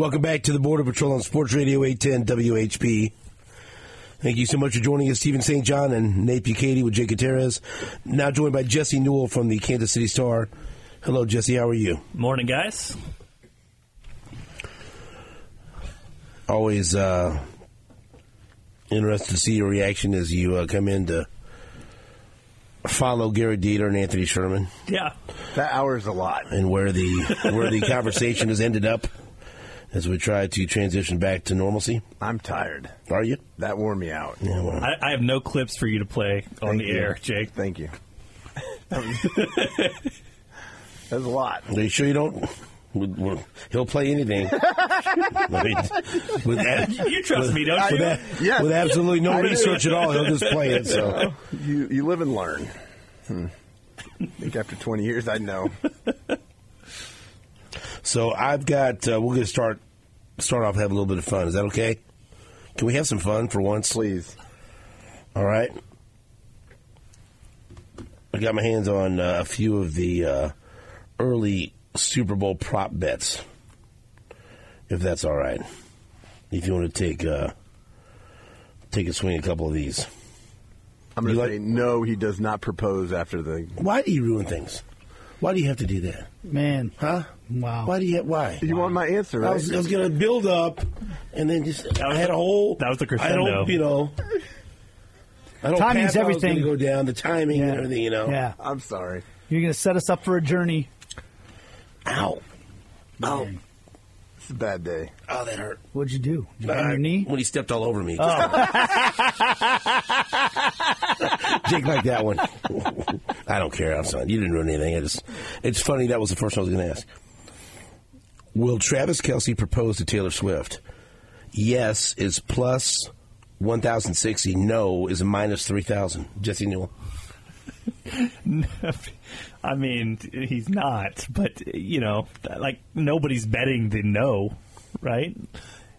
Welcome back to the Border Patrol on Sports Radio 810 WHB. Thank you so much for joining us, Stephen St. John and Nate Bukaty with Jake Gutierrez. Now joined by Jesse Newell from the Kansas City Star. Hello, Jesse. How are you? Morning, guys. Always uh, interested to see your reaction as you uh, come in to follow Gary Dieter and Anthony Sherman Yeah. That hour is a lot. and where the where the conversation has ended up as we try to transition back to normalcy. I'm tired. Are you? That wore me out. Yeah, well, I, I have no clips for you to play on Thank the you. air, Jake. Thank you. That was, a lot. Are you sure you don't? with- with- He'll play anything. I mean, with that, You trust me, don't with, you? that, Yes. with absolutely no research at all, he'll just play it. So, You you live and learn. Hmm. I think after 20 years, I know. so I've got. Uh, we're going to start start off have a little bit of fun. Is that okay? Can we have some fun for once? Please. All right. I got my hands on uh, a few of the uh, early Super Bowl prop bets, if that's all right. If you want to take uh, take a swing at a couple of these. I'm going to like- say no. He does not propose after the. Why do you ruin things? Why do you have to do that? Man. Huh? Wow. Why do you? Why? You want my answer, I right? was, I was going to build up, and then just I had a whole. that was the crescendo. I don't, you know. I don't Timing's path I was everything. go down the timing Yeah. and everything, you know. Yeah. I'm sorry. You're going to set us up for a journey. Ow. Ow. It's a bad day. Oh, that hurt. What'd you do? Did you bend Uh, your knee? When he stepped all over me. Oh. Jake like that one. I don't care. I'm sorry. You didn't ruin anything. I just, it's funny. That was the first one I was going to ask. Will Travis Kelce propose to Taylor Swift? Yes is plus 1,060. No is minus 3,000. Jesse Newell. I mean, he's not, but, you know, like, nobody's betting the no, right?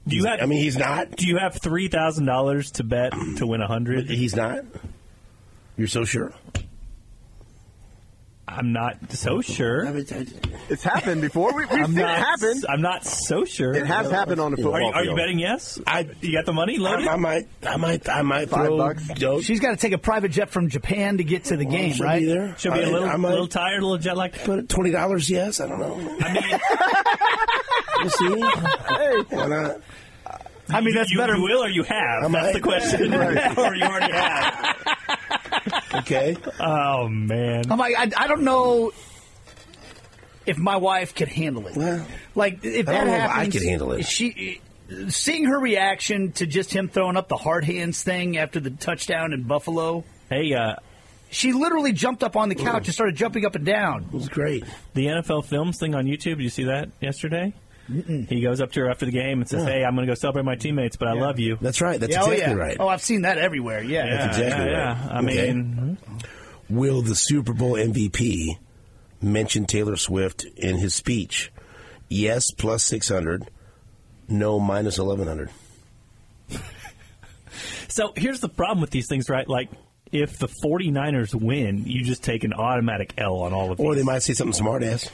Do you have, I mean, he's not. do you have $3,000 to bet to win a 100 He's not. You're so sure. I'm not so sure. I mean, I- It's happened before. We, we've I'm seen it not, happen. I'm not so sure. It has happened on the football Are you, are you field. betting yes? I- you got the money loaded? I, I might, I might, I might Five throw. bucks? Yo, She's got to take a private jet from Japan to get to the game, right? she'll right? Be there. She'll be a I- little, I might little tired, a little jet lagged. Put twenty dollars. Yes, I don't know. I mean, We'll see. Why not? I mean, that's you, better. You will or you have? I That's might. the question. or you already have. Okay. Oh man. I'm like, I, I don't know if my wife could handle it. Well, like, if I that don't know if I happens, could handle it. She, seeing her reaction to just him throwing up the hard hands thing after the touchdown in Buffalo, Hey, uh, she literally jumped up on the couch and started jumping up and down. it was great. the NFL Films thing on YouTube. Did you see that yesterday? He goes up to her after the game and says, Yeah. "Hey, I'm going to go celebrate my teammates, but I love you." That's right. That's Yeah, oh, exactly yeah. right. Oh, I've seen that everywhere. Yeah. That's exactly yeah, right. yeah. I Okay. mean, mm-hmm. Will the Super Bowl MVP mention Taylor Swift in his speech? Yes, plus six hundred. No, minus eleven hundred. so here's the problem with these things, right? Like, if the 49ers win, you just take an automatic L on all of these. Or they might say something smart ass.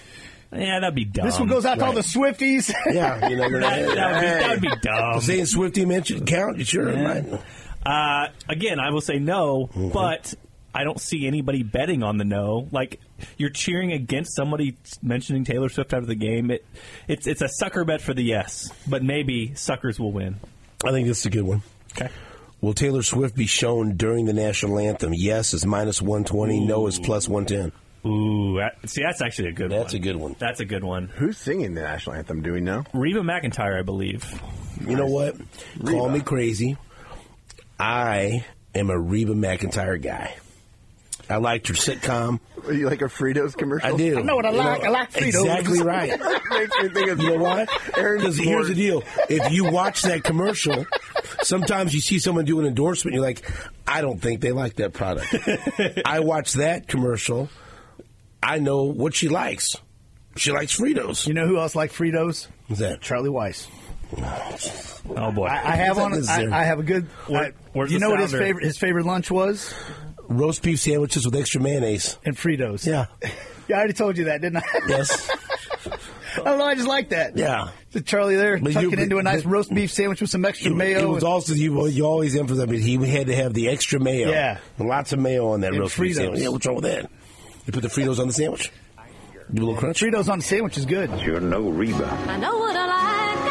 Yeah, that'd be dumb. This one goes out to all right. the Swifties. Yeah, you know. That, that would be, that would be dumb. Saying Swifty mentioned count. You sure? it might. Uh, again, I will say no, Mm-hmm. but I don't see anybody betting on the no. Like you're cheering against somebody mentioning Taylor Swift out of the game. It, it's it's a sucker bet for the yes, but maybe suckers will win. I think this is a good one. Okay. Will Taylor Swift be shown during the national anthem? Yes is minus 120. No is plus 110. Ooh, that, see, that's actually a good one. That's a good one. That's a good one. Who's singing the national anthem? Do we know? Reba McEntire, I believe. You know what? Call me crazy. I am a Reba McEntire guy. I liked her sitcom. Are you like a Fritos commercial? I do. I know what I You like. I like Fritos. Exactly right. Makes me think of You know what? Because here's the deal: if you watch that commercial, sometimes you see someone do an endorsement, you're like, I don't think they like that product. I watch that commercial, I know what she likes. She likes Fritos. You know who else liked Fritos? What's that? Charlie Weis. Oh boy. I, I have on. I, I have a good. Where- I- you know what his favorite his favorite lunch was? Roast beef sandwiches with extra mayonnaise. And Fritos. Yeah. Yeah, I already told you that, didn't I? Yes. I don't know. I just like that. Yeah. So Charlie there But tucking you- into a nice but- roast beef sandwich with some extra mayo. it was also you. You always emphasize that he had to have the extra mayo. Yeah. lots of mayo on that And roast beef Fritos. sandwich. Yeah, what's wrong with that? You put the Fritos on the sandwich. Give a little crunch. Fritos on the sandwich is good. You're no Reba. I know what I like.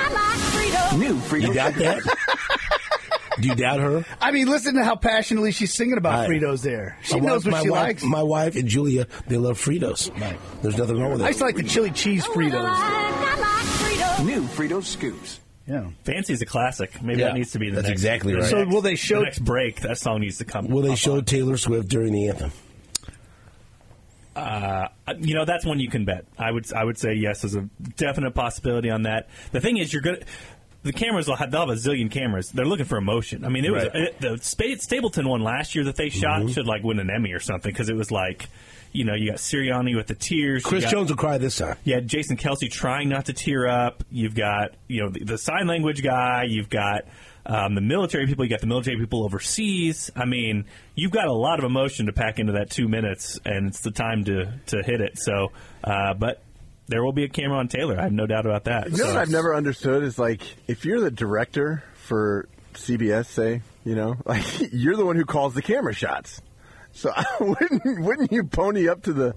I like Fritos. New Fritos. You doubt that? Do you doubt her? I mean, listen to how passionately she's singing about I- Fritos there. She My knows wife- what my she wife, likes. My wife and Julia, they love Fritos. There's nothing wrong with I it. used to like the chili cheese I know what I Fritos. like. I like Fritos. New Fritos scoops. Yeah. Fancy's a classic. Maybe Yeah, that needs to be the that's next. exactly right. So will they show- the next break? That song needs to come. Will they show on. Taylor Swift during the anthem? Uh, you know, that's one you can bet. I would I would say yes as a definite possibility on that. The thing is, you're gonna. The cameras will have, they'll have a zillion cameras. They're looking for emotion. I mean, it was Right. it, the Stapleton one last year that they shot Mm-hmm. should like win an Emmy or something because it was like, you know, you got Sirianni with the tears. Chris got- Jones will cry this time. had Jason Kelce trying not to tear up. You've got you know the, the sign language guy. You've got um, the military people. You got the military people overseas. I mean, you've got a lot of emotion to pack into that two minutes, and it's the time to to hit it. So, uh, but there will be a camera on Taylor. I have no doubt about that. You know what I've never understood is like if you're the director for CBS, say, you know, like you're the one who calls the camera shots. So wouldn't wouldn't you pony up to the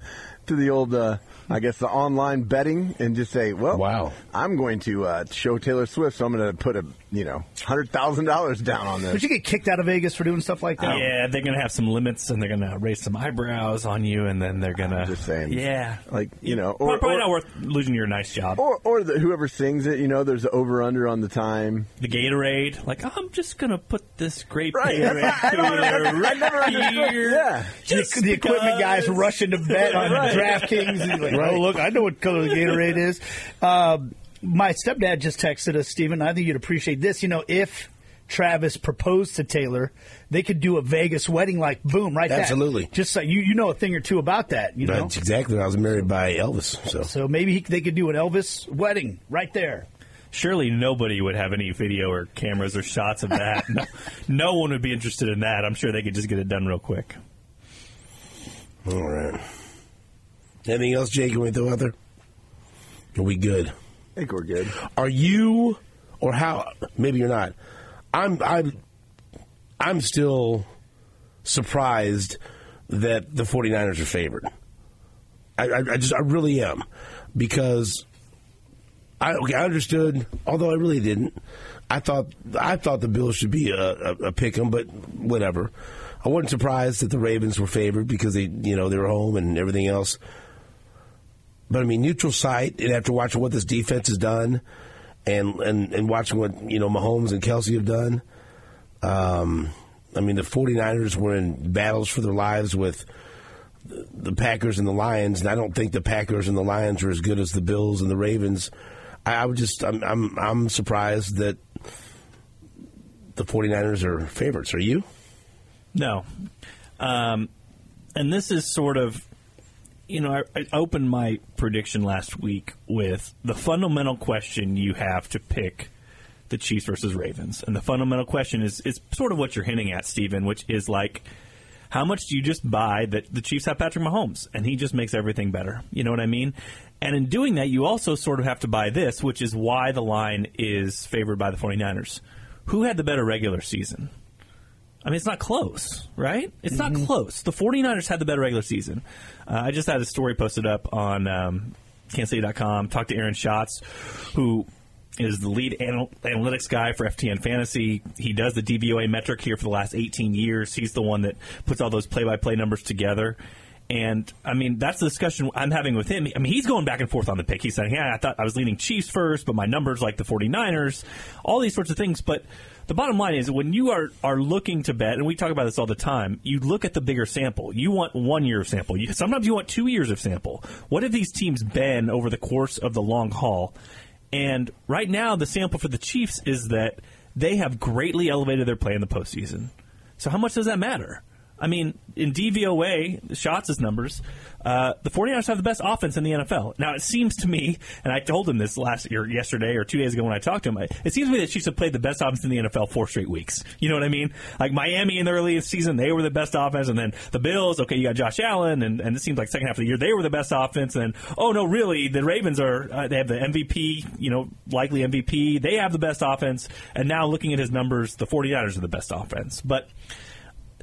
to the old uh, I guess the online betting and just say, well, Wow. I'm going to uh, show Taylor Swift, so I'm going to put a you know hundred thousand dollars down on this. Would this. you get kicked out of Vegas for doing stuff like that? Yeah, they're gonna have some limits, and they're gonna raise some eyebrows on you, and then they're gonna just saying. Yeah, Like you know, probably, or probably or, not worth losing your nice job. or, or the, whoever sings it, you know, there's an over under on the time. the Gatorade. Like, I'm just gonna put this grape Right. Gatorade I don't- cooler I never understood. here. Yeah. Just the, the equipment guys rushing to bet on Right. DraftKings. And like, Right. Oh, look, I know what color the Gatorade is. Um, my stepdad just texted us, Stephen. I think you'd appreciate this. You know, if Travis proposed to Taylor, they could do a Vegas wedding, like boom, right there. Absolutely. Just so you, you know a thing or two about that. You know, That's exactly. I was married by Elvis. So so maybe he, they could do an Elvis wedding right there. Surely nobody would have any video or cameras or shots of that. no, no one would be interested in that. I'm sure they could just get it done real quick. all right. Anything else, Jake? You want to throw out there? Are we good? I think we're good. Are you or how? Maybe you're not. I'm. I'm. I'm still surprised that the 49ers are favored. I, I, I just. I really am because I okay. I understood, although I really didn't. I thought I thought the Bills should be a, a, a pick 'em, but whatever. I wasn't surprised that the Ravens were favored because they, you know, they were home and everything else. But I mean, neutral site, and after watching what this defense has done, and and, and watching what you know Mahomes and Kelce have done, um, I mean, the 49ers were in battles for their lives with the, Packers and the Lions, and I don't think the Packers and the Lions are as good as the Bills and the Ravens. I, I would just, I'm, I'm, I'm surprised that the 49ers are favorites. Are you? No. Um, and this is sort of, you know, I, I opened my prediction last week with the fundamental question you have to pick the Chiefs versus Ravens. And the fundamental question is, is sort of what you're hinting at, Stephen, which is like, how much do you just buy that the Chiefs have Patrick Mahomes and he just makes everything better? You know what I mean? And in doing that, you also sort of have to buy this, which is why the line is favored by the 49ers. Who had the better regular season? I mean, it's not close, right? It's not close. The 49ers had the better regular season. Uh, I just had a story posted up on um, KansasCity.com. Talked to Aaron Schatz, who is the lead anal- analytics guy for FTN Fantasy. He does the DVOA metric here for the last 18 years. He's the one that puts all those play-by-play numbers together. And I mean, that's the discussion I'm having with him. I mean, he's going back and forth on the pick. He's saying, "Yeah, I thought I was leaning Chiefs first, but my numbers like the 49ers." All these sorts of things, but the bottom line is when you are are looking to bet, and we talk about this all the time, you look at the bigger sample. You want one year of sample. You, sometimes you want two years of sample. What have these teams been over the course of the long haul? And right now, the sample for the Chiefs is that they have greatly elevated their play in the postseason. So how much does that matter? I mean, in DVOA, Schatz' numbers, uh, the 49ers have the best offense in the NFL. Now, it seems to me, and I told him this last year, yesterday or two days ago when I talked to him, it seems to me that Chiefs have played the best offense in the NFL four straight weeks. You know what I mean? Like Miami in the early season, they were the best offense, and then the Bills, okay, you got Josh Allen, and, and it seems like second half of the year, they were the best offense, and oh no, really, the Ravens are, uh, they have the MVP, you know, likely MVP, they have the best offense, and now looking at his numbers, the 49ers are the best offense. But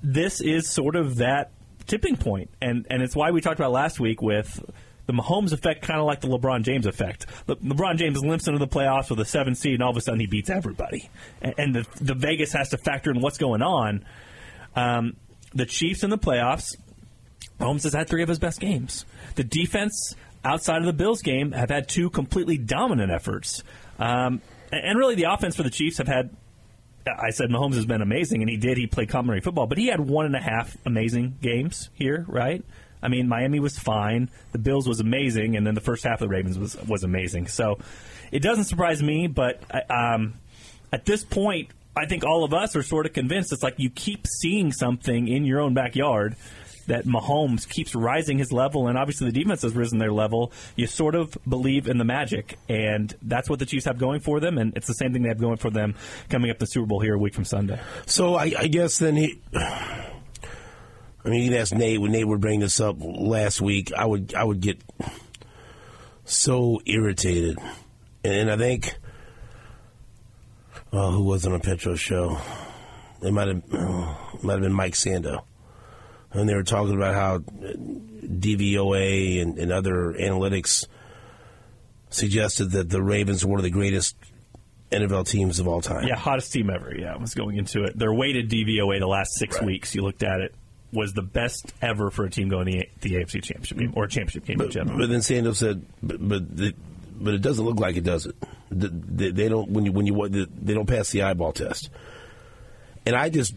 this is sort of that tipping point, and and it's why we talked about last week with the Mahomes effect, kind of like the LeBron James effect. Le- LeBron James limps into the playoffs with a seven seed, and all of a sudden he beats everybody, and, and the the Vegas has to factor in what's going on. Um, the Chiefs in the playoffs, Mahomes has had three of his best games. The defense outside of the Bills game have had two completely dominant efforts. Um, and and really, the offense for the Chiefs have had I said Mahomes has been amazing, and he did. He played complementary football, but he had one and a half amazing games here, right? I mean, Miami was fine. The Bills was amazing, and then the first half of the Ravens was was amazing. So it doesn't surprise me, but um, at this point, I think all of us are sort of convinced. It's like you keep seeing something in your own backyard that Mahomes keeps rising his level, and obviously the defense has risen their level. You sort of believe in the magic, and that's what the Chiefs have going for them, and it's the same thing they have going for them coming up the Super Bowl here a week from Sunday. So I, I guess then he. I mean, you can ask Nate when Nate would bring this up last week. I would I would get so irritated, and I think, well, who was on a Petro show? It might have oh, might have been Mike Sando, and they were talking about how uh, DVOA and, and other analytics suggested that the Ravens were one of the greatest NFL teams of all time. Yeah, hottest team ever. Yeah, I was going into it. Their weighted DVOA the last six Right. weeks, you looked at it, was the best ever for a team going the, the AFC Championship game or championship game in But, general. but then Sando said, but but, the, but it doesn't look like it does it. They, they don't when you when you they don't pass the eyeball test. And I just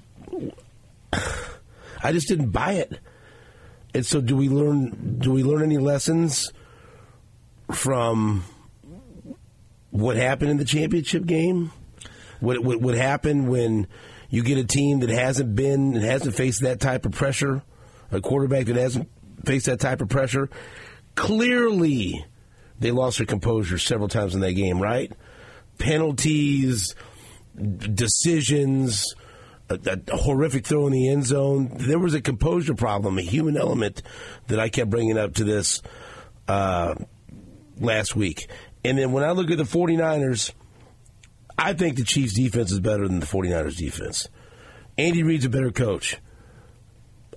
I just didn't buy it. And so do we learn do we learn any lessons from what happened in the championship game? What what, what happened when you get a team that hasn't been and hasn't faced that type of pressure, a quarterback that hasn't faced that type of pressure? Clearly, they lost their composure several times in that game, right? Penalties, decisions, a, a horrific throw in the end zone. There was a composure problem, a human element that I kept bringing up to this uh, last week. And then when I look at the 49ers, I think the Chiefs' defense is better than the 49ers' defense. Andy Reid's a better coach.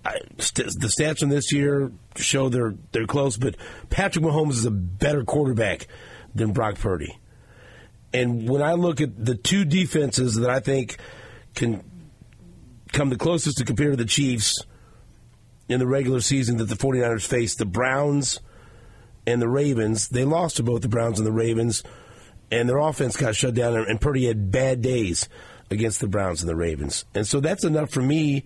I, st- the stats from this year show they're they're close, but Patrick Mahomes is a better quarterback than Brock Purdy. And when I look at the two defenses that I think can come the closest to compare to the Chiefs in the regular season that the 49ers faced, the Browns and the Ravens, they lost to both the Browns and the Ravens, and their offense got shut down, and Purdy had bad days against the Browns and the Ravens. And so that's enough for me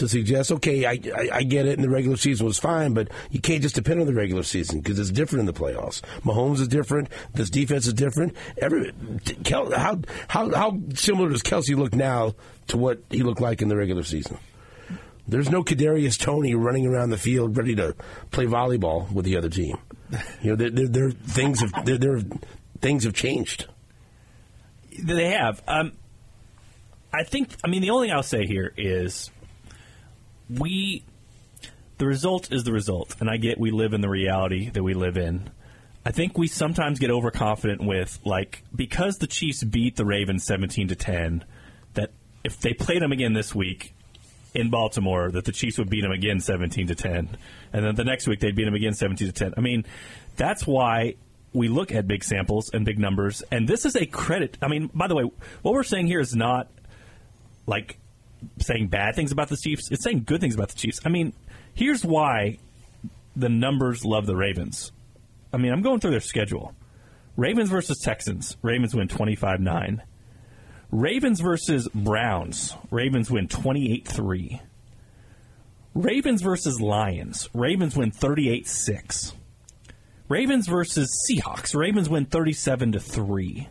to suggest, okay, I, I, I get it, and the regular season was fine, but you can't just depend on the regular season because it's different in the playoffs. Mahomes is different. This defense is different. Every Kel, how how how similar does Kelce look now to what he looked like in the regular season? There's no Kadarius Toney running around the field ready to play volleyball with the other team. You know, there, there, there things have there, there things have changed. They have. Um, I think. I mean, the only thing I'll say here is we. The result is the result, and I get we live in the reality that we live in. I think we sometimes get overconfident with like because the Chiefs beat the Ravens seventeen to ten, that if they played them again this week in Baltimore, that the Chiefs would beat them again seventeen to ten, and then the next week they'd beat them again seventeen to ten. I mean, that's why we look at big samples and big numbers, and this is a credit. I mean, by the way, what we're saying here is not like saying bad things about the Chiefs. It's saying good things about the Chiefs. I mean, here's why the numbers love the Ravens. I mean, I'm going through their schedule. Ravens versus Texans. Ravens win 25-9. Ravens versus Browns. Ravens win 28-3. Ravens versus Lions. Ravens win 38-6. Ravens versus Seahawks. Ravens win 37 to 3.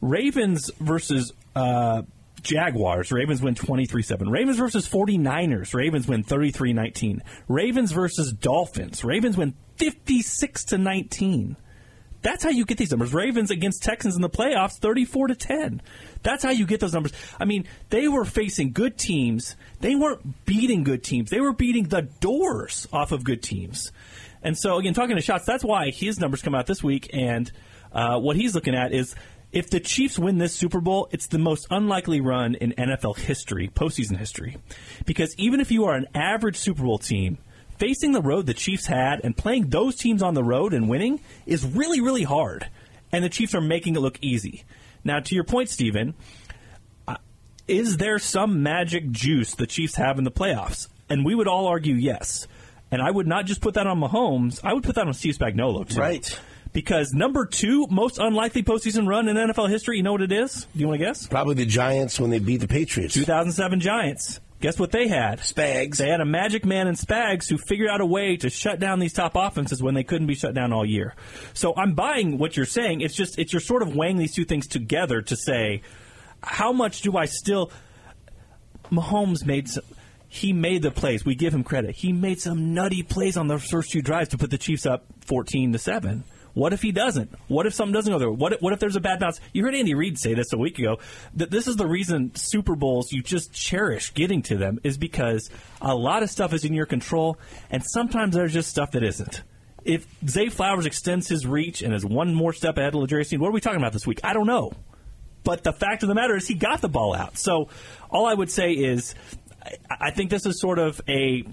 Ravens versus uh, Jaguars, Ravens win 23 7. Ravens versus 49ers, Ravens win 33 19. Ravens versus Dolphins, Ravens win 56 to 19. That's how you get these numbers. Ravens against Texans in the playoffs, 34 to 10. That's how you get those numbers. I mean, they were facing good teams. They weren't beating good teams. They were beating the doors off of good teams. And so, again, talking to Schatz, that's why his numbers come out this week. And uh, what he's looking at is if the Chiefs win this Super Bowl, it's the most unlikely run in NFL history, postseason history. Because even if you are an average Super Bowl team, facing the road the Chiefs had and playing those teams on the road and winning is really, really hard. And the Chiefs are making it look easy. Now, to your point, Stephen, uh, is there some magic juice the Chiefs have in the playoffs? And we would all argue yes. And I would not just put that on Mahomes, I would put that on Steve Spagnuolo, too. Right. Because number two most unlikely postseason run in NFL history, you know what it is? Do you want to guess? Probably the Giants when they beat the Patriots. 2007 Giants. Guess what they had? Spags. They had a magic man in Spags who figured out a way to shut down these top offenses when they couldn't be shut down all year. So I'm buying what you're saying. It's just it's you're sort of weighing these two things together to say how much do I still Mahomes made some he made the plays. We give him credit. He made some nutty plays on the first two drives to put the Chiefs up 14 to 7. What if he doesn't? What if something doesn't go there? What if, what if there's a bad bounce? You heard Andy Reid say this a week ago that this is the reason Super Bowls you just cherish getting to them is because a lot of stuff is in your control, and sometimes there's just stuff that isn't. If Zay Flowers extends his reach and is one more step ahead of Legere what are we talking about this week? I don't know. But the fact of the matter is he got the ball out. So all I would say is I think this is sort of a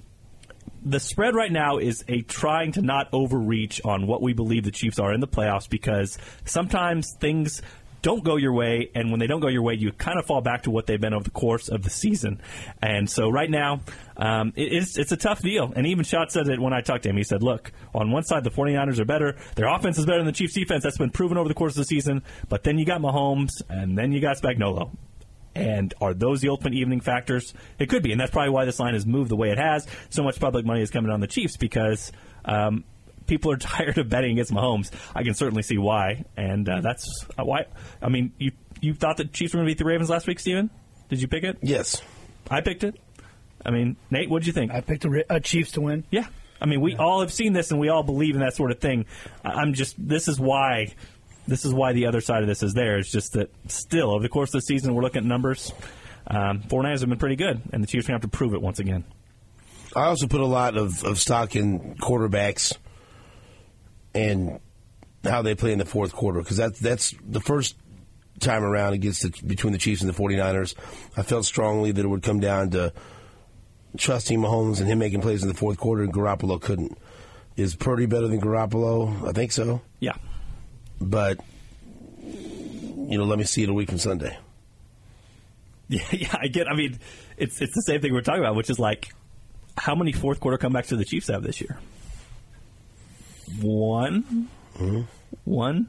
the spread right now is a trying to not overreach on what we believe the Chiefs are in the playoffs because sometimes things don't go your way, and when they don't go your way, you kind of fall back to what they've been over the course of the season. And so right now, um, it, it's, it's a tough deal. And even Schatz said it when I talked to him. He said, look, on one side, the 49ers are better. Their offense is better than the Chiefs' defense. That's been proven over the course of the season. But then you got Mahomes, and then you got Spagnuolo. And are those the ultimate evening factors? It could be, and that's probably why this line has moved the way it has. So much public money is coming on the Chiefs because um, people are tired of betting against Mahomes. I can certainly see why, and uh, that's why. I mean, you you thought the Chiefs were going to beat the Ravens last week, Steven? Did you pick it? Yes. I picked it. I mean, Nate, what did you think? I picked a, a Chiefs to win. Yeah. I mean, we all have seen this and we all believe in that sort of thing. I'm just, this is why, this is why the other side of this is there. It's just that still, over the course of the season, we're looking at numbers. Um, 49ers have been pretty good, and the Chiefs are going to have to prove it once again. I also put a lot of, of stock in quarterbacks and how they play in the fourth quarter because that, that's the first time around against the, between the Chiefs and the 49ers. I felt strongly that it would come down to trusting Mahomes and him making plays in the fourth quarter, and Garoppolo couldn't. Is Purdy better than Garoppolo? I think so. Yeah. But, you know, let me see it a week from Sunday. Yeah, yeah, I get. I mean, it's it's the same thing we're talking about, which is like, how many fourth quarter comebacks do the Chiefs have this year? One, mm-hmm. one.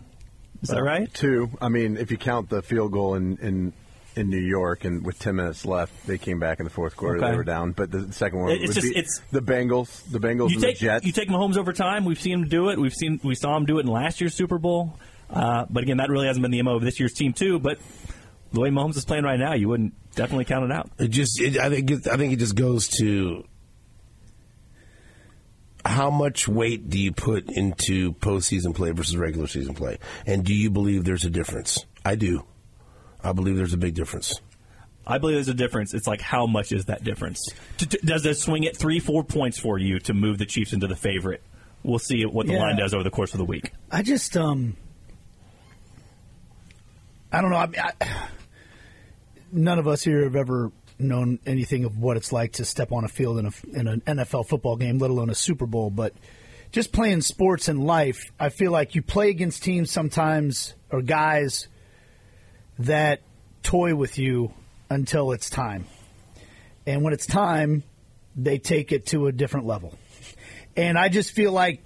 Is that uh, right? Two. I mean, if you count the field goal in in, in New York, and with ten minutes left, they came back in the fourth quarter. Okay. They were down, but the second one it's would just- be it's- the Bengals, the Bengals You and take the Jets. you take Mahomes over time. We've seen him do it. We've seen we saw him do it in last year's Super Bowl. Uh, but again, that really hasn't been the mo of this year's team too. But the way Mahomes is playing right now, you wouldn't definitely count it out. It just, it, I think, it, I think it just goes to how much weight do you put into postseason play versus regular season play, and do you believe there's a difference? I do. I believe there's a big difference. I believe there's a difference. It's like how much is that difference? D- d- Does it swing it three, four points for you to move the Chiefs into the favorite? We'll see what the Yeah. line does over the course of the week. I just um I don't know. I, I, none of us here have ever known anything of what it's like to step on a field in a in an NFL football game, let alone a Super Bowl. But just playing sports in life, I feel like you play against teams sometimes or guys that toy with you until it's time, and when it's time, they take it to a different level. And I just feel like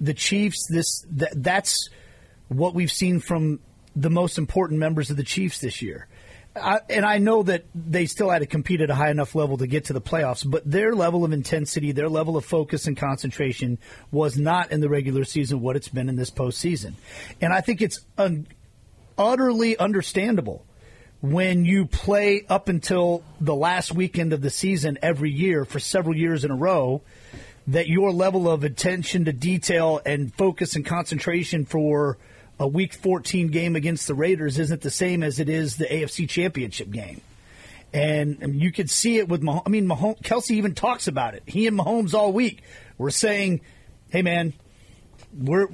the Chiefs. This that, that's what we've seen from the most important members of the Chiefs this year. I, and I know that they still had to compete at a high enough level to get to the playoffs, but their level of intensity, their level of focus and concentration was not in the regular season what it's been in this postseason. And I think it's un, utterly understandable when you play up until the last weekend of the season every year for several years in a row, that your level of attention to detail and focus and concentration for a Week 14 game against the Raiders isn't the same as it is the AFC Championship game. And, you could see it with Mahomes. I mean, Mahomes, Kelce even talks about it. He and Mahomes all week were saying, "Hey, man, we're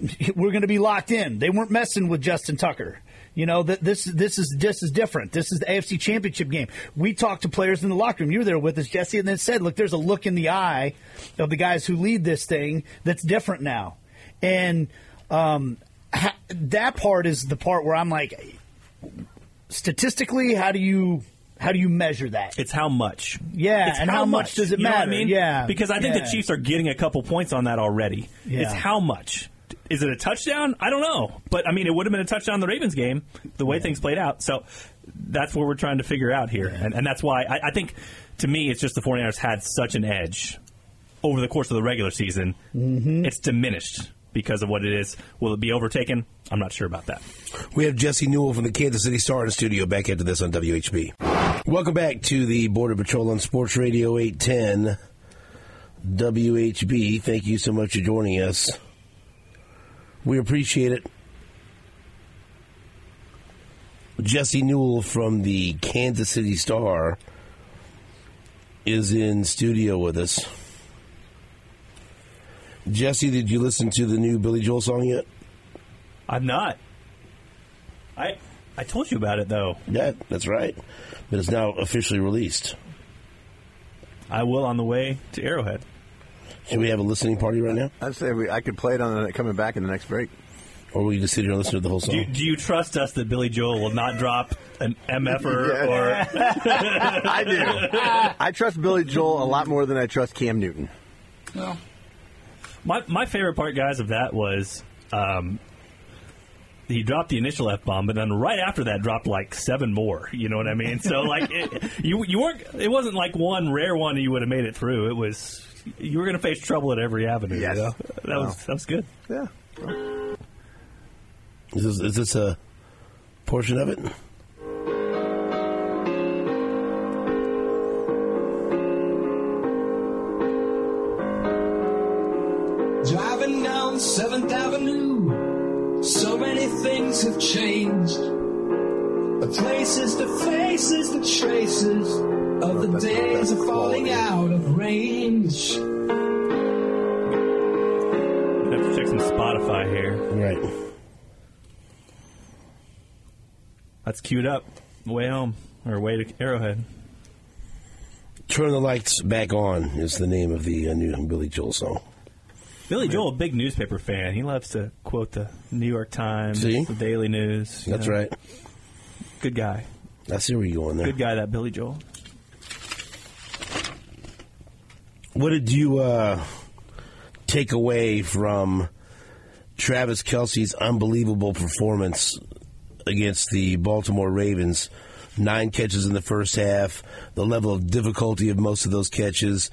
we're going to be locked in." They weren't messing with Justin Tucker. You know that this this is this is different. This is the AFC Championship game. We talked to players in the locker room. You were there with us, Jesse, and then said, "Look, there's a look in the eye of the guys who lead this thing that's different now." And um, ha- that part is the part where I'm like, statistically, how do you how do you measure that? It's how much. Yeah, It's and how much does it You know what matter? I mean? Yeah, Because I think yeah. the Chiefs are getting a couple points on that already. Yeah. It's how much. Is it a touchdown? I don't know. But, I mean, it would have been a touchdown in the Ravens game, the way things played out. So that's what we're trying to figure out here. And, and that's why I, I think, to me, it's just the 49ers had such an edge over the course of the regular season. Mm-hmm. It's diminished because of what it is. Will it be overtaken? I'm not sure about that. We have Jesse Newell from the Kansas City Star in the studio back after this on WHB. Welcome back to the Border Patrol on Sports Radio 810 WHB. Thank you so much for joining us. We appreciate it. Jesse Newell from the Kansas City Star is in studio with us. Jesse, did you listen to the new Billy Joel song yet? I'm not. I I told you about it, though. Yeah, that's right. But it's now officially released. I will on the way to Arrowhead. Should we have a listening party right now? I'd say we, I could play it on the, coming back in the next break. Or will you just sit here and listen to the whole Do you, song? do you trust us that Billy Joel will not drop an MFer Yeah. or I do. I trust Billy Joel a lot more than I trust Cam Newton. Well, my my favorite part, guys, of that was um, he dropped the initial f bomb, but then right after that dropped like seven more. You know what I mean? So like it, you you weren't. It wasn't like one rare one you would have made it through. It was you were going to face trouble at every avenue. Yes. You know? That was that was good. Yeah. Is this, is this a portion of it? Have changed. The places, the faces, the traces of the That's- days that's are falling quality. out of range. have to check some Spotify here. Right. That's queued up. Way home or way to Arrowhead. Turn the Lights Back On is the name of the uh, new Billy Joel song. Billy Joel, a big newspaper fan. He loves to quote the New York Times, See? the Daily News. That's know. right. Good guy. I see where you're going there. Good guy, that Billy Joel. What did you uh, take away from Travis Kelce's unbelievable performance against the Baltimore Ravens? Nine catches in the first half, the level of difficulty of most of those catches.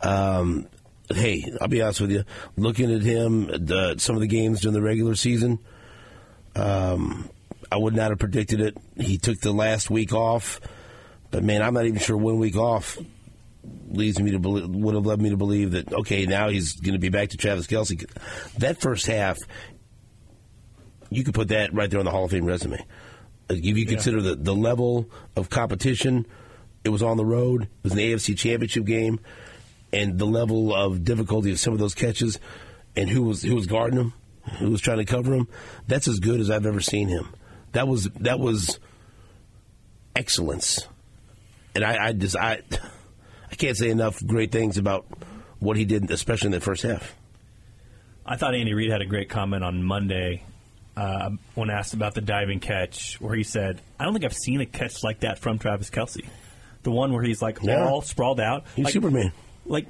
Um, hey, I'll be honest with you. Looking at him, the, some of the games during the regular season, um, I would not have predicted it. He took the last week off, but man, I'm not even sure one week off leads me to believe, would have led me to believe that okay, now he's going to be back to Travis Kelce. That first half, you could put that right there on the Hall of Fame resume. If you consider the the level of competition, it was on the road. It was an AFC Championship game, and the level of difficulty of some of those catches, and who was who was guarding him, who was trying to cover him. That's as good as I've ever seen him. That was that was excellence, and I, I just I. I can't say enough great things about what he did, especially in the first half. I thought Andy Reid had a great comment on Monday uh, when asked about the diving catch, where he said, "I don't think I've seen a catch like that from Travis Kelce. The one where he's like Yeah. all sprawled out, He's like, Superman. Like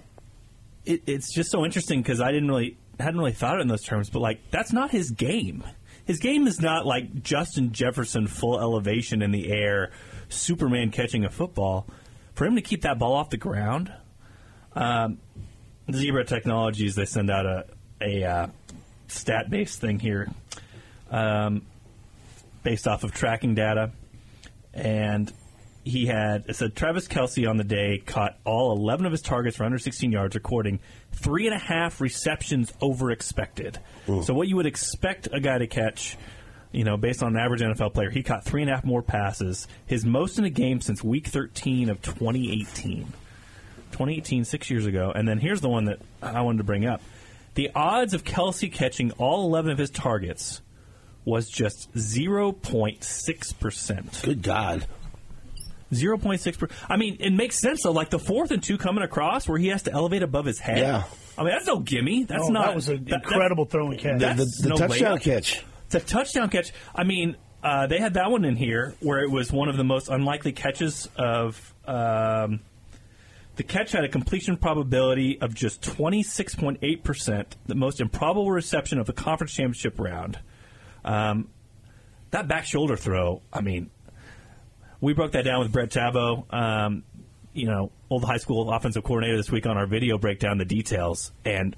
it, it's just so interesting because I didn't really hadn't really thought it in those terms, but like that's not his game. His game is not like Justin Jefferson full elevation in the air, Superman catching a football. For him to keep that ball off the ground, um, Zebra Technologies they send out a a uh, stat based thing here, um, based off of tracking data, and he had it said Travis Kelce on the day caught all 11 of his targets for under 16 yards, recording three and a half receptions over expected. So what you would expect a guy to catch, you know, based on an average NFL player, he caught three and a half more passes, his most in a game since Week 13 of 2018. 2018, six years ago. And then here's the one that I wanted to bring up. The odds of Kelce catching all 11 of his targets was just 0.6%. Good God. 0.6%. I mean, it makes sense, though. Like the fourth and two coming across where he has to elevate above his head. Yeah. I mean, that's no gimme. That's Oh, not. that was an that- incredible throw and catch. The, That's the, the no touchdown layup. catch. It's a touchdown catch. I mean, uh, they had that one in here where it was one of the most unlikely catches of. Um, the catch had a completion probability of just 26.8%, the most improbable reception of the conference championship round. Um, that back shoulder throw, I mean, we broke that down with Brett Tabo, um, you know, old high school offensive coordinator this week on our video breakdown, the details. And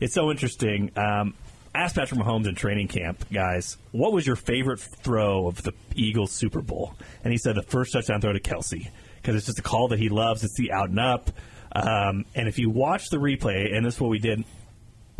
it's so interesting. Um, ask Patrick Mahomes in training camp, guys, what was your favorite throw of the Eagles Super Bowl? And he said the first touchdown throw to Kelce because it's just a call that he loves. It's the out and up. Um, and if you watch the replay, and this is what we did,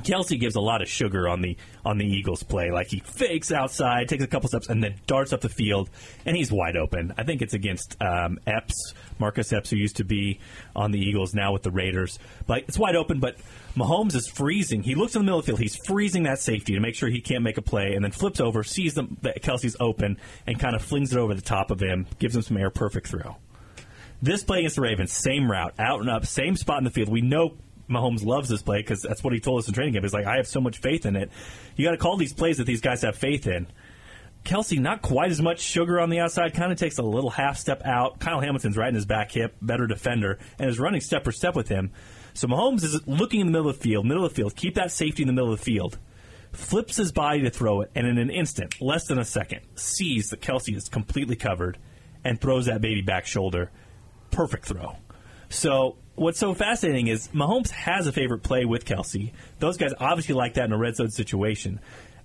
Kelce gives a lot of sugar on the on the Eagles play. Like he fakes outside, takes a couple steps, and then darts up the field, and he's wide open. I think it's against um, Epps, Marcus Epps, who used to be on the Eagles, now with the Raiders. But it's wide open. But Mahomes is freezing. He looks in the middle of the field. He's freezing that safety to make sure he can't make a play, and then flips over, sees them, that Kelce's open, and kind of flings it over the top of him, gives him some air, perfect throw. This play against the Ravens, same route, out and up, same spot in the field. We know Mahomes loves this play because that's what he told us in training camp. He's like, I have so much faith in it. You got to call these plays that these guys have faith in. Kelce, not quite as much sugar on the outside, kind of takes a little half step out. Kyle Hamilton's right in his back hip, better defender, and is running step for step with him. So Mahomes is looking in the middle of the field, middle of the field, keep that safety in the middle of the field, flips his body to throw it, and in an instant, less than a second, sees that Kelce is completely covered and throws that baby back shoulder. Perfect throw. So what's so fascinating is Mahomes has a favorite play with Kelce. Those guys obviously like that in a red zone situation.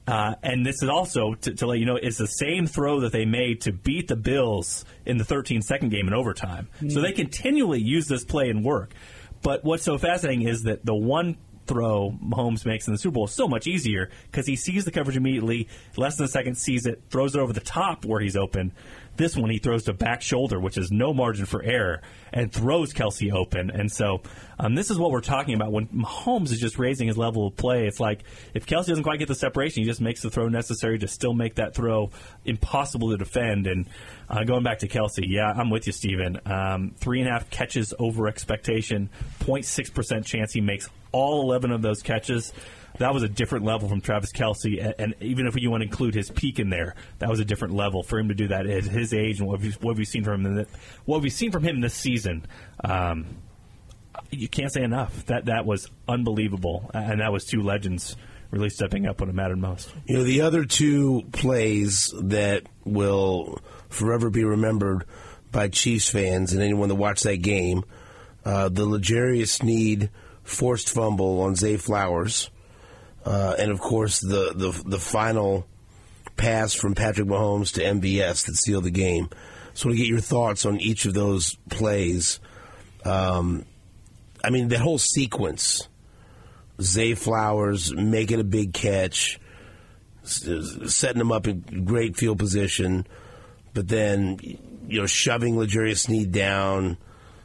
Uh, and this is also to, to let you know it's the same throw that they made to beat the Bills in the 13 second game in overtime. So they continually use this play and work. But what's so fascinating is that the one throw Mahomes makes in the Super Bowl is so much easier because he sees the coverage immediately, less than a second, sees it, throws it over the top where he's open. This one he throws to back shoulder, which is no margin for error, and throws Kelce open. And so um, this is what we're talking about when Mahomes is just raising his level of play. It's like if Kelce doesn't quite get the separation, he just makes the throw necessary to still make that throw impossible to defend. And uh, going back to Kelce, yeah, I'm with you, Steven. Um, three and a half catches over expectation, 0.6% chance he makes all 11 of those catches. That was a different level from Travis Kelce, and, and even if you want to include his peak in there, that was a different level for him to do that at his age and what we've, what we've seen from him. The, what we've seen from him this season, um, you can't say enough. That that was unbelievable, and that was two legends really stepping up when it mattered most. You know, the other two plays that will forever be remembered by Chiefs fans and anyone that watched that game, uh, the L'Jarius Sneed forced fumble on Zay Flowers, uh, and of course the, the the final pass from Patrick Mahomes to MVS that sealed the game. So, to get your thoughts on each of those plays, um, I mean, that whole sequence. Zay Flowers making a big catch, setting him up in great field position, but then you know shoving L'Jarius Sneed down,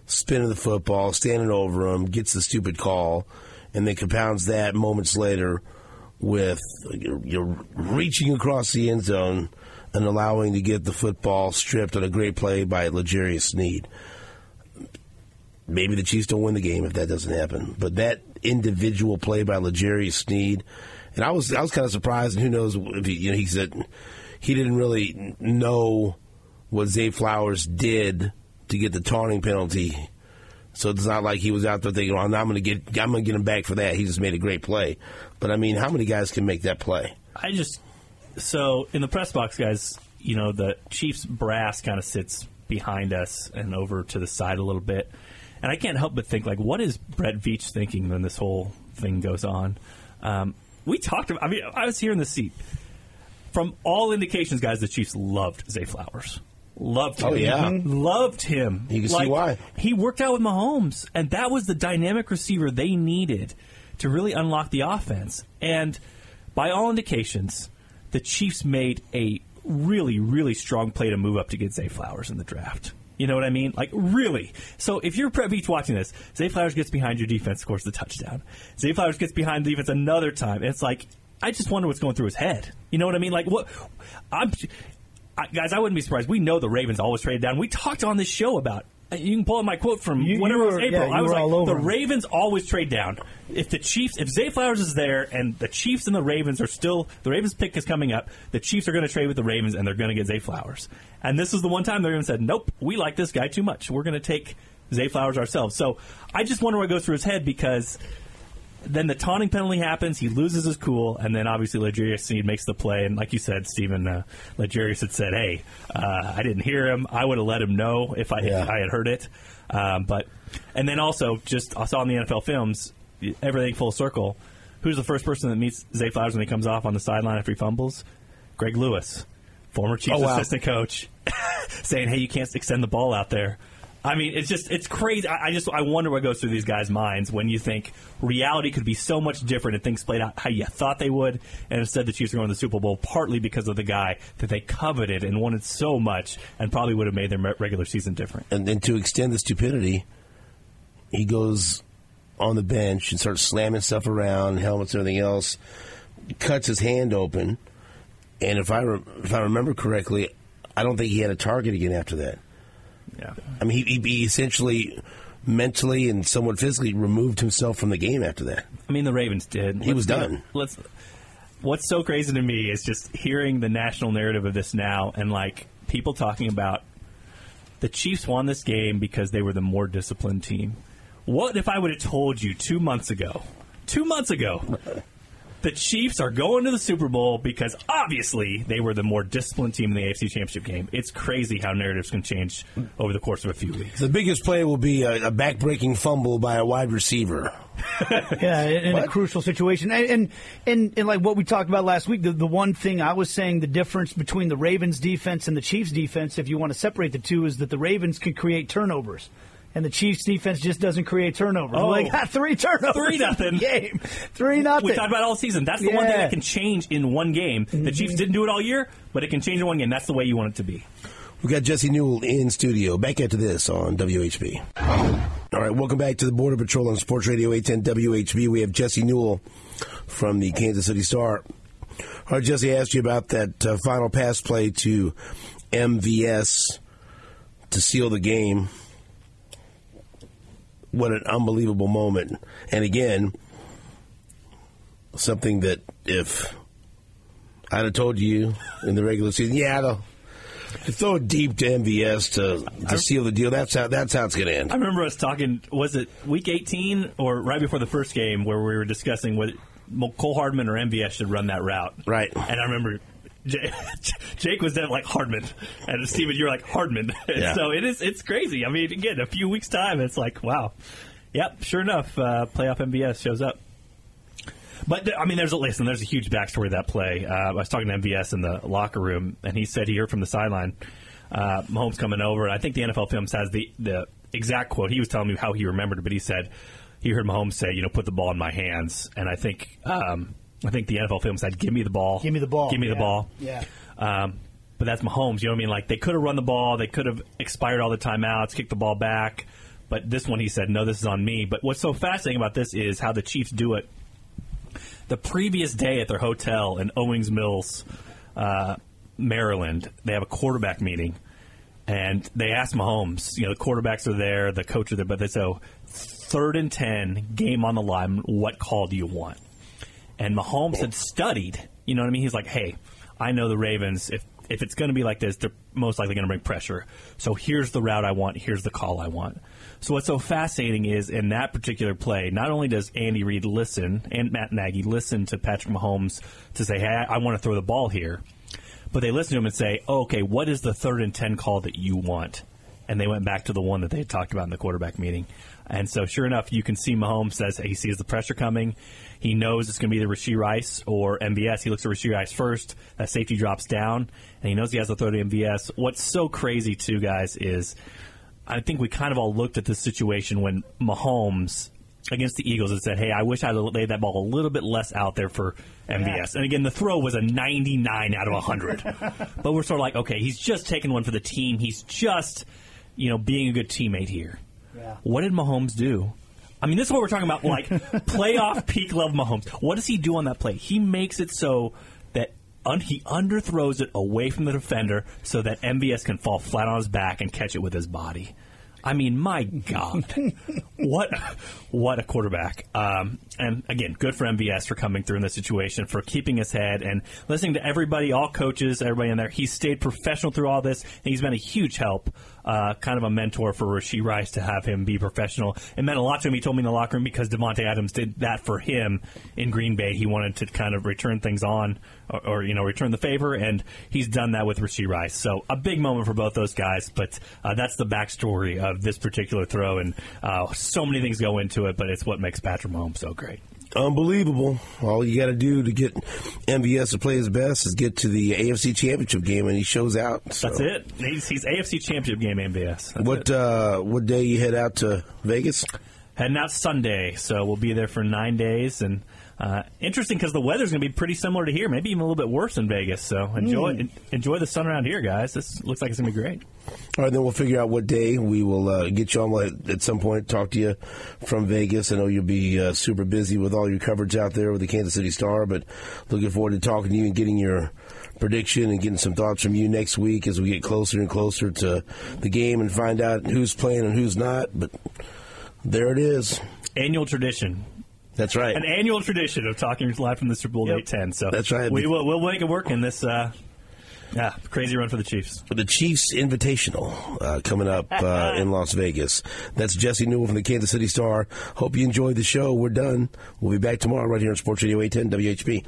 spinning the football, standing over him, gets the stupid call, and then compounds that moments later with you're, you're reaching across the end zone and allowing to get the football stripped on a great play by L'Jarius Sneed maybe the Chiefs don't win the game if that doesn't happen. But that individual play by L'Jarius Sneed, and I was I was kind of surprised. And who knows if he you know he said he didn't really know what Zay Flowers did to get the taunting penalty. So it's not like he was out there thinking, "Well, I'm going to get I'm going to get him back for that." He just made a great play. But I mean, how many guys can make that play? I just so in the press box, guys. You know the Chiefs brass kind of sits behind us and over to the side a little bit, and I can't help but think like, what is Brett Veach thinking when this whole thing goes on? Um, we talked. About, I mean, I was here in the seat. From all indications, guys, the Chiefs loved Zay Flowers. Loved oh, him. Oh, yeah. Loved him. You can see why. He worked out with Mahomes, and that was the dynamic receiver they needed to really unlock the offense. And by all indications, the Chiefs made a really, really strong play to move up to get Zay Flowers in the draft. You know what I mean? Like, really. So if you're Brett Veach watching this, Zay Flowers gets behind your defense, scores the touchdown. Zay Flowers gets behind the defense another time. It's like, I just wonder what's going through his head. You know what I mean? Like, what? I'm, I, guys, I wouldn't be surprised. We know the Ravens always traded down. We talked on this show about. You can pull up my quote from You- you whenever it was April. yeah, I was like, the. Ravens always trade down. If the Chiefs, if Zay Flowers is there, and the Chiefs and the Ravens are still, the Ravens pick is coming up. The Chiefs are going to trade with the Ravens, and they're going to get Zay Flowers. And this is the one time the Ravens said, "Nope, we like this guy too much. We're going to take Zay Flowers ourselves." So I just wonder what goes through his head because then the taunting penalty happens. He loses his cool, and then obviously L'Jarius Sneed makes the play. And like you said, Stephen, uh, Legarius had said, "Hey, uh, I didn't hear him. I would have let him know if I Yeah. if I had heard it." Um, but and then also just I saw in the NFL films everything full circle. Who's the first person that meets Zay Flowers when he comes off on the sideline after he fumbles? Greg Lewis, former Chiefs Oh, wow. assistant coach, saying, "Hey, you can't extend the ball out there." I mean, it's just it's crazy. I, I just I wonder what goes through these guys' minds when you think reality could be so much different and things played out how you thought they would, and instead the Chiefs are going to the Super Bowl partly because of the guy that they coveted and wanted so much, and probably would have made their regular season different. And then to extend the stupidity, he goes on the bench and starts slamming stuff around, helmets and everything else, cuts his hand open, and if I re- if I remember correctly, I don't think he had a target again after that. Yeah. I mean, he, he essentially mentally and somewhat physically removed himself from the game after that. I mean, the Ravens did. He was Let's- done. Let's. What's so crazy to me is just hearing the national narrative of this now, and like people talking about the Chiefs won this game because they were the more disciplined team. What if I would have told you two months ago? Two months ago. The Chiefs are going to the Super Bowl because obviously they were the more disciplined team in the AFC Championship game. It's crazy how narratives can change over the course of a few weeks. The biggest play will be a, a back-breaking fumble by a wide receiver. Yeah, in, in a crucial situation, and, and and and like what we talked about last week, the, the one thing I was saying, the difference between the Ravens defense and the Chiefs defense, if you want to separate the two, is that the Ravens can create turnovers. And the Chiefs defense just doesn't create turnovers. Oh. Well, they got three turnovers. Three in the nothing. game. Three nothing. We talked about all season. That's the one thing Mm-hmm. that can change in one game. The Chiefs didn't do it all year, but it can change in one game. That's the way you want it to be. We've got Jesse Newell in studio. Back after this on WHB. All right, welcome back to the Border Patrol on Sports Radio 810 WHB. We have Jesse Newell from the Kansas City Star. All right, Jesse, I asked you about that uh, final pass play to MVS to seal the game. What an unbelievable moment. And again, something that if I'd have told you in the regular season, yeah, they'll to throw it deep to MVS to, to seal the deal. That's how that's how it's going to end. I remember us talking. Was it week 18 or right before the first game where we were discussing what Cole Hardman or MVS should run that route? Right. And I remember. Jake was then like Hardman, and Steven, you're like Hardman. Yeah. so it is. It's crazy. I mean, again, a few weeks time, it's like, wow, yep, sure enough, uh, playoff MVS shows up. But th- I mean, there's a listen. There's a huge backstory to that play. Uh, I was talking to MVS in the locker room, and he said he heard from the sideline, uh, Mahomes coming over. And I think the NFL Films has the the exact quote. He was telling me how he remembered it, but he said he heard Mahomes say, "You know, put the ball in my hands." And I think um, I think the NFL Films said, "Give me the ball. Give me the ball. Give me the ball." Yeah. Um, but that's Mahomes. You know what I mean? Like they could have run the ball, they could have expired all the timeouts, kicked the ball back. But this one, he said, "No, this is on me." But what's so fascinating about this is how the Chiefs do it. The previous day at their hotel in Owings Mills, uh, Maryland, they have a quarterback meeting, and they ask Mahomes. You know, the quarterbacks are there, the coach are there, but they so third and ten, game on the line. What call do you want? And Mahomes had oh. studied. You know what I mean? He's like, hey, I know the Ravens. If if it's going to be like this, they're most likely going to bring pressure. So here's the route I want. Here's the call I want. So what's so fascinating is in that particular play, not only does Andy Reid listen and Matt Nagy listen to Patrick Mahomes to say, hey, I, want to throw the ball here, but they listen to him and say, oh, okay, what is the third and ten call that you want? and they went back to the one that they had talked about in the quarterback meeting. And so, sure enough, you can see Mahomes says he sees the pressure coming. He knows it's going to be either Rashee Rice or MVS. He looks at Rashee Rice first. That safety drops down, and he knows he has to throw to MVS. What's so crazy, too, guys, is I think we kind of all looked at this situation when Mahomes against the Eagles and said, "Hey, I wish I had laid that ball a little bit less out there for MVS." And again, the throw was a 99 out of 100. but we're sort of like, okay, he's just taking one for the team. He's just, you know, being a good teammate here. What did Mahomes do? I mean, this is what we're talking about, like playoff peak level Mahomes. What does he do on that play? He makes it so that un- he underthrows it away from the defender so that MVS can fall flat on his back and catch it with his body. I mean, my God, what what a quarterback! Um, and again, good for MVS for coming through in this situation, for keeping his head and listening to everybody, all coaches, everybody in there. He stayed professional through all this, and he's been a huge help, uh, kind of a mentor for Rashee Rice to have him be professional. It meant a lot to him. He told me in the locker room because Davante Adams did that for him in Green Bay. He wanted to kind of return things on, or, or you know, return the favor, and he's done that with Rashee Rice. So a big moment for both those guys. But uh, that's the backstory of this particular throw, and uh, so many things go into it. But it's what makes Patrick Mahomes so great. Unbelievable. All you got to do to get MVS to play his best is get to the AFC Championship game, and he shows out. So. That's it. He's, he's AFC Championship game MVS. That's What uh, what day you head out to Vegas? Heading out Sunday, so we'll be there for nine days. And uh, interesting because the weather's going to be pretty similar to here, maybe even a little bit worse in Vegas. So enjoy en- enjoy the sun around here, guys. This looks like it's going to be great. All right, then we'll figure out what day we will uh, get you on at, at some point. Talk to you from Vegas. I know you'll be uh, super busy with all your coverage out there with the Kansas City Star, but looking forward to talking to you and getting your prediction and getting some thoughts from you next week as we get closer and closer to the game and find out who's playing and who's not. But there it is. Annual tradition. That's right. An annual tradition of talking live from the Super Bowl Yep. Day 10. So That's right. We will we'll make it work in this. Uh, yeah, crazy run for the Chiefs. For the Chiefs Invitational uh, coming up uh, in Las Vegas. That's Jesse Newell from the Kansas City Star. Hope you enjoyed the show. We're done. We'll be back tomorrow right here on Sports Radio 810 WHB.